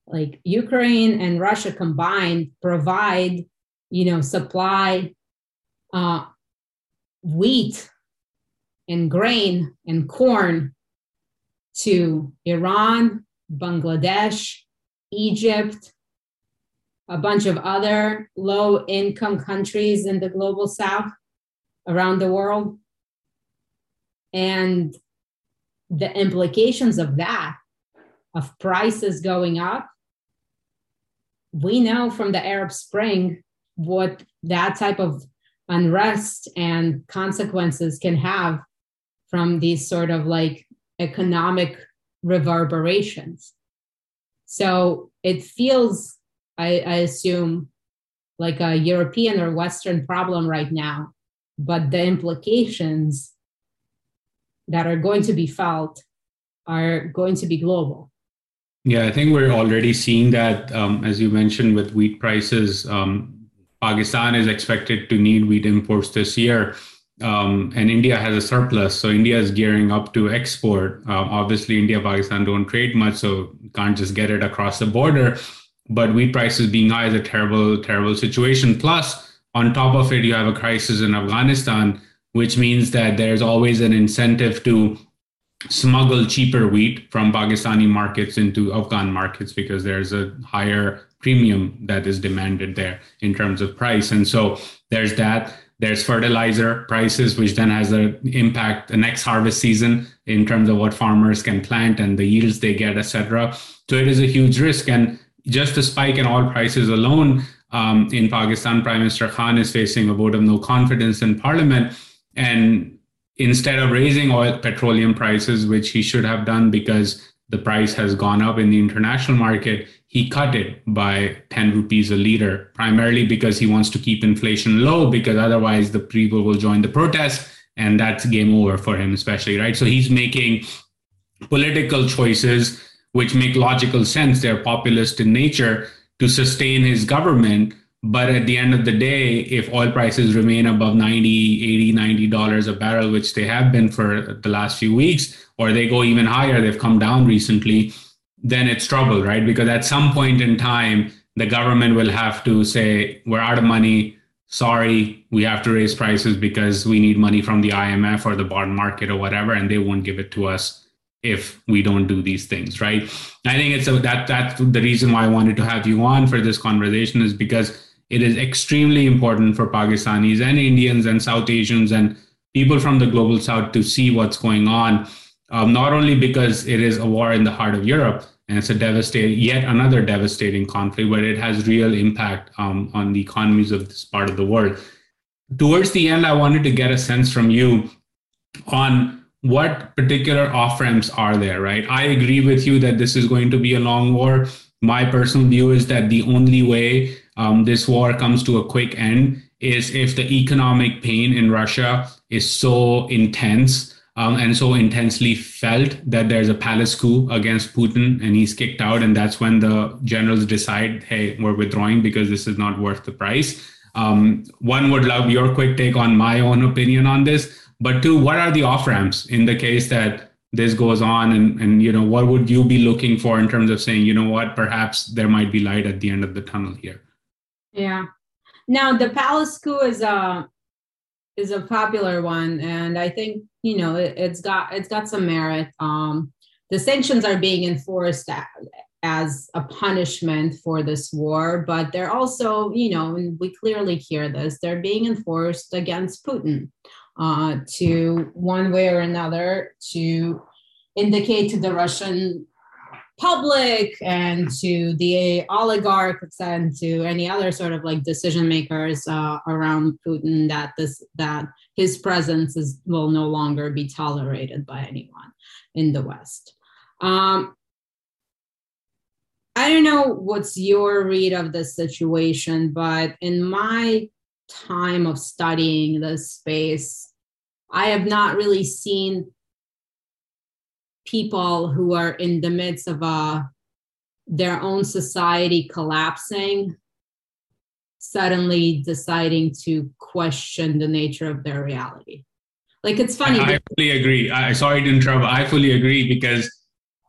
Like Ukraine and Russia combined provide, you know, supply uh, wheat and grain and corn to Iran, Bangladesh, Egypt, a bunch of other low income countries in the global south around the world and the implications of that of prices going up we know from the arab spring what that type of unrest and consequences can have from these sort of like economic reverberations. So it feels I, I assume like a european or western problem right now but the implications that are going to be felt are going to be global. Yeah, I think we're already seeing that, um, as you mentioned, with wheat prices. Um, Pakistan is expected to need wheat imports this year, um, and India has a surplus. So India is gearing up to export. Uh, obviously, India Pakistan don't trade much, so can't just get it across the border. But wheat prices being high is a terrible, terrible situation. Plus, on top of it, you have a crisis in Afghanistan which means that there's always an incentive to smuggle cheaper wheat from Pakistani markets into Afghan markets because there's a higher premium that is demanded there in terms of price. And so there's that. There's fertilizer prices, which then has an impact the next harvest season in terms of what farmers can plant and the yields they get, etc. So it is a huge risk. And just the spike in oil prices alone um, in Pakistan, Prime Minister Khan is facing a vote of no confidence in parliament and instead of raising oil petroleum prices, which he should have done because the price has gone up in the international market, he cut it by 10 rupees a liter, primarily because he wants to keep inflation low, because otherwise the people will join the protest and that's game over for him, especially, right? So he's making political choices which make logical sense. They're populist in nature to sustain his government but at the end of the day, if oil prices remain above 90, 80, 90 dollars a barrel, which they have been for the last few weeks, or they go even higher, they've come down recently, then it's trouble, right? Because at some point in time, the government will have to say, we're out of money, sorry, we have to raise prices because we need money from the IMF or the bond market or whatever, and they won't give it to us if we don't do these things, right? I think it's a, that that's the reason why I wanted to have you on for this conversation is because it is extremely important for Pakistanis and Indians and South Asians and people from the global South to see what's going on. Um, not only because it is a war in the heart of Europe, and it's a devastating, yet another devastating conflict, but it has real impact um, on the economies of this part of the world. Towards the end, I wanted to get a sense from you on what particular off ramps are there, right? I agree with you that this is going to be a long war. My personal view is that the only way um, this war comes to a quick end is if the economic pain in Russia is so intense um, and so intensely felt that there's a palace coup against Putin and he's kicked out. And that's when the generals decide, hey, we're withdrawing because this is not worth the price. Um, one would love your quick take on my own opinion on this. But two, what are the off ramps in the case that this goes on and, and you know what would you be looking for in terms of saying you know what perhaps there might be light at the end of the tunnel here yeah. Now the palace coup is a is a popular one and i think you know it, has got it's got some merit. Um the sanctions are being enforced as a punishment for this war but they're also you know and we clearly hear this they're being enforced against putin uh to one way or another to indicate to the russian public and to the oligarchs and to any other sort of like decision makers uh, around Putin that this that his presence is will no longer be tolerated by anyone in the West. Um, I don't know what's your read of the situation, but in my time of studying this space, I have not really seen people who are in the midst of a uh, their own society collapsing suddenly deciding to question the nature of their reality. Like it's funny i, I fully agree. I sorry to interrupt i fully agree because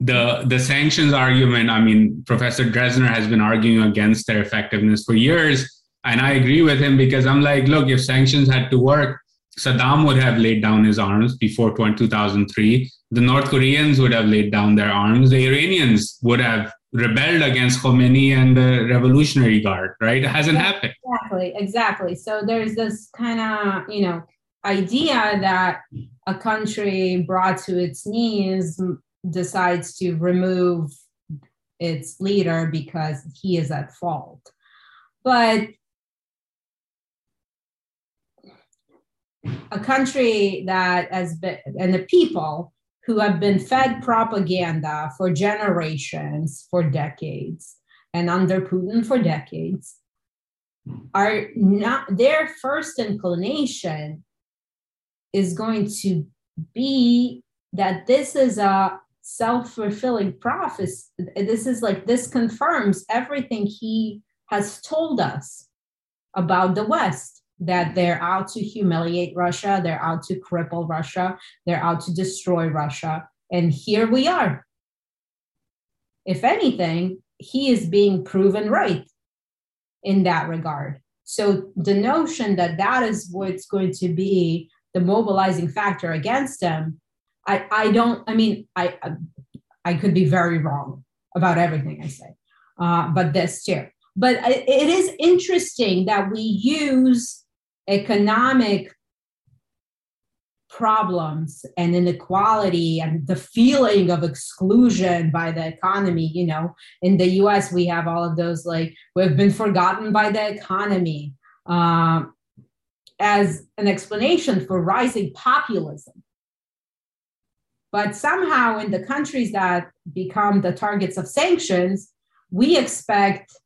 the the sanctions argument i mean professor Drezner has been arguing against their effectiveness for years and i agree with him because i'm like look if sanctions had to work saddam would have laid down his arms before 2003 the North Koreans would have laid down their arms. The Iranians would have rebelled against Khomeini and the Revolutionary Guard, right? It hasn't happened. Exactly, exactly. So there's this kind of, you know, idea that a country brought to its knees decides to remove its leader because he is at fault. But a country that has been, and the people who have been fed propaganda for generations, for decades, and under Putin for decades, are not their first inclination is going to be that this is a self-fulfilling prophecy. This is like this confirms everything he has told us about the west that they're out to humiliate Russia, they're out to cripple Russia, they're out to destroy Russia. And here we are. If anything, he is being proven right in that regard. So the notion that that is what's going to be the mobilizing factor against him, I, I don't, I mean, I, I could be very wrong about everything I say, uh, but this too. But it is interesting that we use economic problems and inequality and the feeling of exclusion by the economy you know. In the us we have all of those like we've been forgotten by the economy. Uh, as an explanation for rising populism. But somehow in the countries that become the targets of sanctions we expect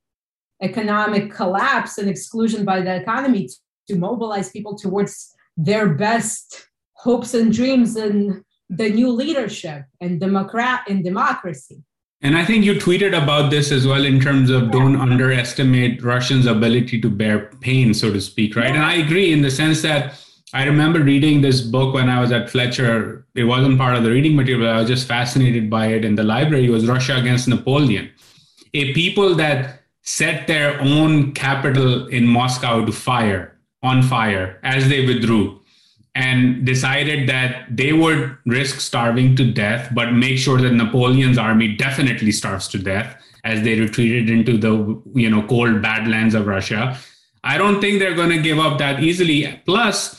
economic collapse and exclusion by the economy to mobilize people towards their best hopes and dreams in the new leadership and democrat and democracy. And I think you tweeted about this as well in terms of don't underestimate Russians' ability to bear pain, so to speak, right? And I agree in the sense that I remember reading this book when I was at Fletcher. It wasn't part of the reading material, I was just fascinated by it in the library. It was Russia against Napoleon. A people that set their own capital in Moscow to fire on fire as they withdrew and decided that they would risk starving to death, but make sure that Napoleon's army definitely starves to death as they retreated into the you know cold badlands of Russia. I don't think they're going to give up that easily. Plus,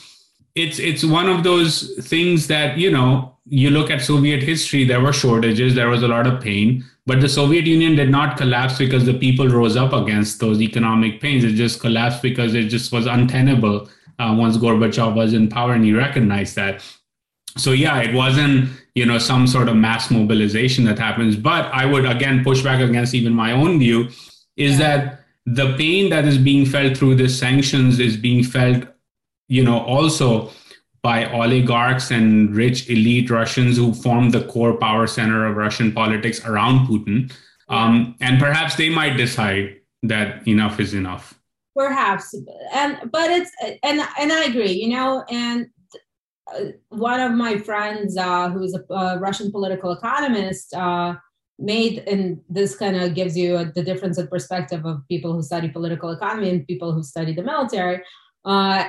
it's it's one of those things that you know you look at Soviet history. There were shortages, there was a lot of pain, but the Soviet Union did not collapse because the people rose up against those economic pains. It just collapsed because it just was untenable uh, once Gorbachev was in power, and he recognized that. So yeah, it wasn't you know some sort of mass mobilization that happens. But I would again push back against even my own view is that the pain that is being felt through the sanctions is being felt, you know, also by oligarchs and rich elite Russians who form the core power center of Russian politics around Putin. Um, and perhaps they might decide that enough is enough perhaps and but it's and and i agree you know and uh, one of my friends uh, who's a, a, russian political economist uh, made and this kind of gives you a, the difference in perspective of people who study political economy and people who study the military uh,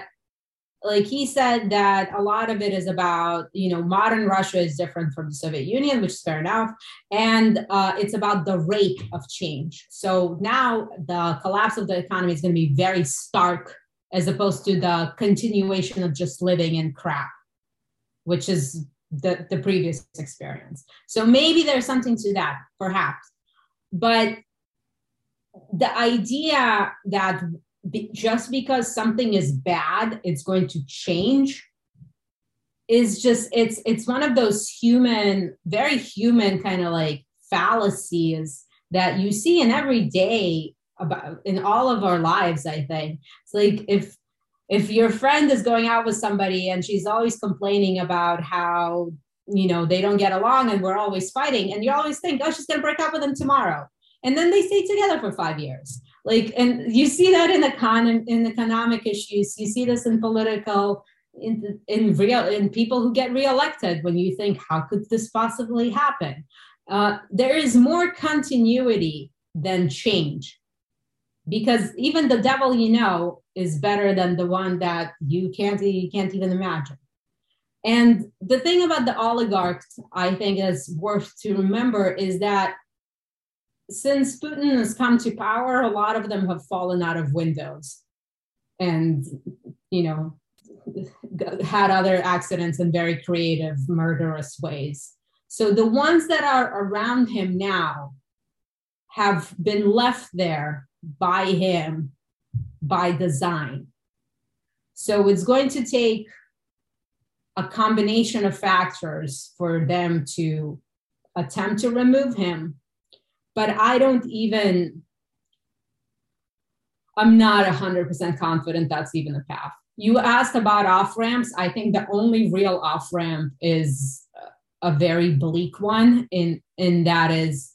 like he said that a lot of it is about you know modern russia is different from the soviet union which is fair enough and uh, it's about the rate of change. So now the collapse of the economy is going to be very stark as opposed to the continuation of just living in crap which is the, the previous experience. So maybe there's something to that perhaps. But the idea that be, just because something is bad it's going to change is just it's it's one of those human very human kind of like fallacies that you see in every day about in all of our lives i think. It's like if if your friend is going out with somebody and she's always complaining about how you know they don't get along and we're always fighting and you always think oh she's going to break up with him tomorrow. And then they stay together for five years like and you see that in econ in economic issues. You see this in political in in real in people who get reelected when you think how could this possibly happen? Uh, there is more continuity than change. Because even the devil you know is better than the one that you can't you can't even imagine. And the thing about the oligarchs i think is worth to remember is that since Putin has come to power, a lot of them have fallen out of windows and, you know, had other accidents in very creative, murderous ways. So the ones that are around him now have been left there by him by design. So it's going to take a combination of factors for them to attempt to remove him but I don't even, I'm not 100% confident that's even a path. You asked about off ramps. I think the only real off ramp is a very bleak one, in, in that is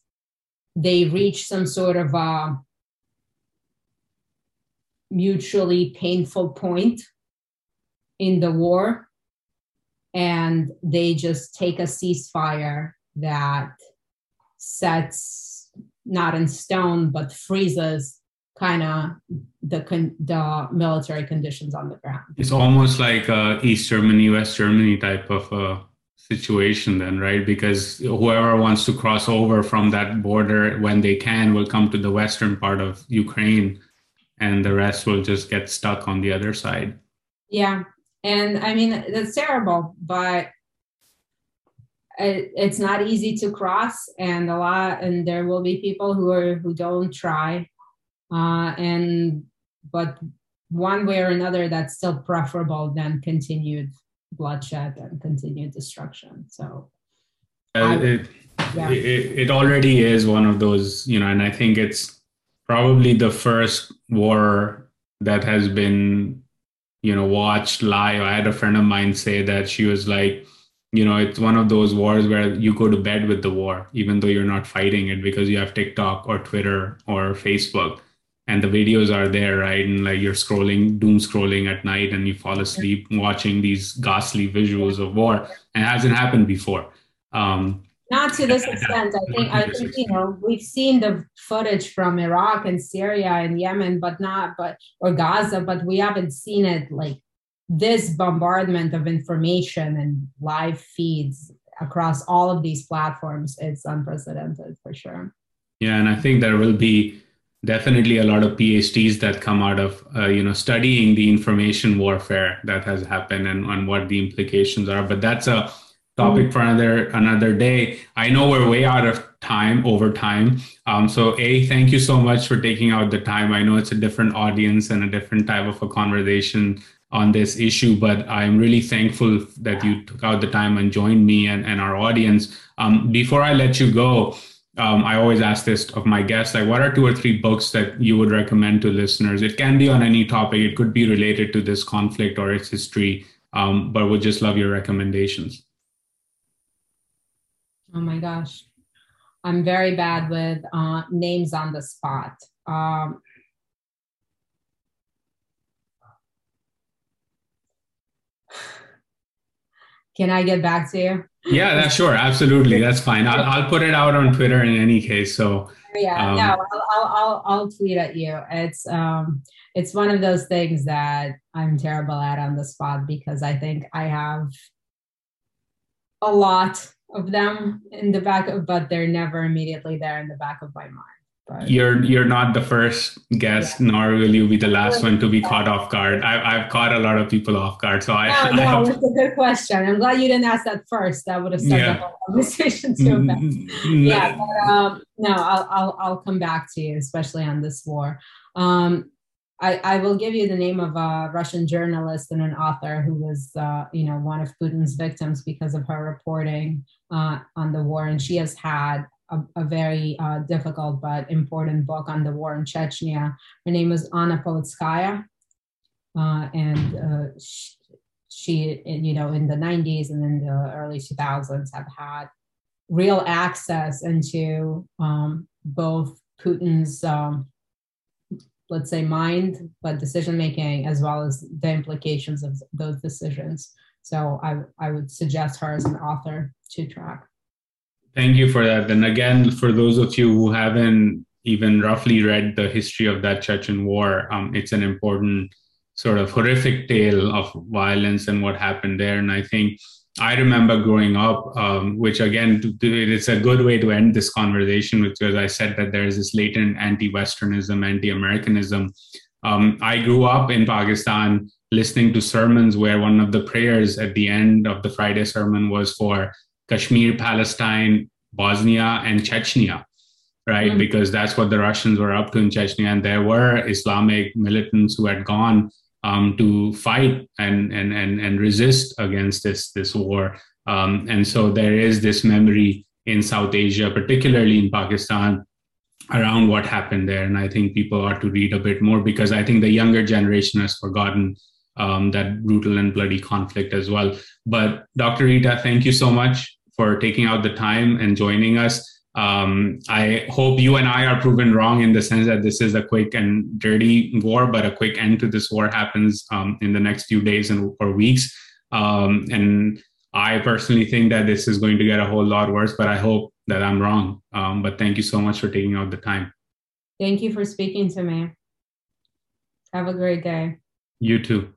they reach some sort of a mutually painful point in the war and they just take a ceasefire that sets not in stone, but freezes kind of the con- the military conditions on the ground. It's almost like a East Germany, West Germany type of a situation, then, right? Because whoever wants to cross over from that border when they can will come to the western part of Ukraine, and the rest will just get stuck on the other side. Yeah, and I mean that's terrible, but it's not easy to cross and a lot and there will be people who are who don't try uh, and but one way or another that's still preferable than continued bloodshed and continued destruction so uh, it, yeah. it, it already is one of those you know and i think it's probably the first war that has been you know watched live i had a friend of mine say that she was like you know it's one of those wars where you go to bed with the war even though you're not fighting it because you have tiktok or twitter or facebook and the videos are there right? And like you're scrolling doom scrolling at night and you fall asleep watching these ghastly visuals of war. And it hasn't happened before. Um, not to this extent. I think I think you know we've seen the footage from Iraq and Syria and Yemen, but not but or Gaza, but we haven't seen it like this bombardment of information and live feeds across all of these platforms. It's unprecedented for sure. Yeah, and I think there will be definitely a lot of PhDs that come out of uh, you know studying the information warfare that has happened and, and what the implications are. But that's a topic for another another day. I know we're way out of time over time. Um, so a thank you so much for taking out the time. I know it's a different audience and a different type of a conversation on this issue, but I'm really thankful that you took out the time and joined me and, and our audience. Um, before I let you go, um, I always ask this of my guests, like what are two or three books that you would recommend to listeners? It can be on any topic. It could be related to this conflict or its history, um, but would just love your recommendations. Oh my gosh. I'm very bad with uh, names on the spot. Um, can I get back to you? Yeah, that's sure. Absolutely. That's fine. I'll, I'll put it out on Twitter in any case. So yeah, um, no, I'll, I'll, I'll, I'll, tweet at you. It's, um, it's one of those things that I'm terrible at on the spot because I think I have a lot of them in the back of, but they're never immediately there in the back of my mind. You're you're not the first guest, yeah. nor will you be the last one to be caught off guard. I, have caught a lot of people off guard, so I. No, no, it's a good question. I'm glad you didn't ask that first. That would have started yeah. the whole conversation too mm-hmm. Yeah, but, um, no, I'll, I'll I'll come back to you, especially on this war. Um, I, I will give you the name of a Russian journalist and an author who was, uh, you know, one of Putin's victims because of her reporting uh, on the war, and she has had a, a very uh, difficult but important book on the war in Chechnya. Her name is Anna Politkovskaya, uh, and uh, she, she, you know, in the 90s and in the early 2000s have had real access into um, both Putin's, um, let's say, mind, but decision making, as well as the implications of those decisions. So I, I would suggest her as an author to track. Thank you for that. And again, for those of you who haven't even roughly read the history of that Chechen war, um, it's an important sort of horrific tale of violence and what happened there. And I think I remember growing up, um, which again, it's a good way to end this conversation, because I said that there is this latent anti-Westernism, anti-Americanism. Um, I grew up in Pakistan listening to sermons where one of the prayers at the end of the Friday sermon was for Kashmir, Palestine, Bosnia, and Chechnya, right? Mm-hmm. Because that's what the Russians were up to in Chechnya. And there were Islamic militants who had gone um, to fight and, and, and, and resist against this, this war. Um, and so there is this memory in South Asia, particularly in Pakistan, around what happened there. And I think people ought to read a bit more because I think the younger generation has forgotten um, that brutal and bloody conflict as well. But Dr. Rita, thank you so much for taking out the time and joining us. Um, I hope you and I are proven wrong in the sense that this is a quick and dirty war, but a quick end to this war happens um, in the next few days and or weeks. Um, and I personally think that this is going to get a whole lot worse, but I hope that I'm wrong. Um, but thank you so much for taking out the time. Thank you for speaking to me. Have a great day. You too.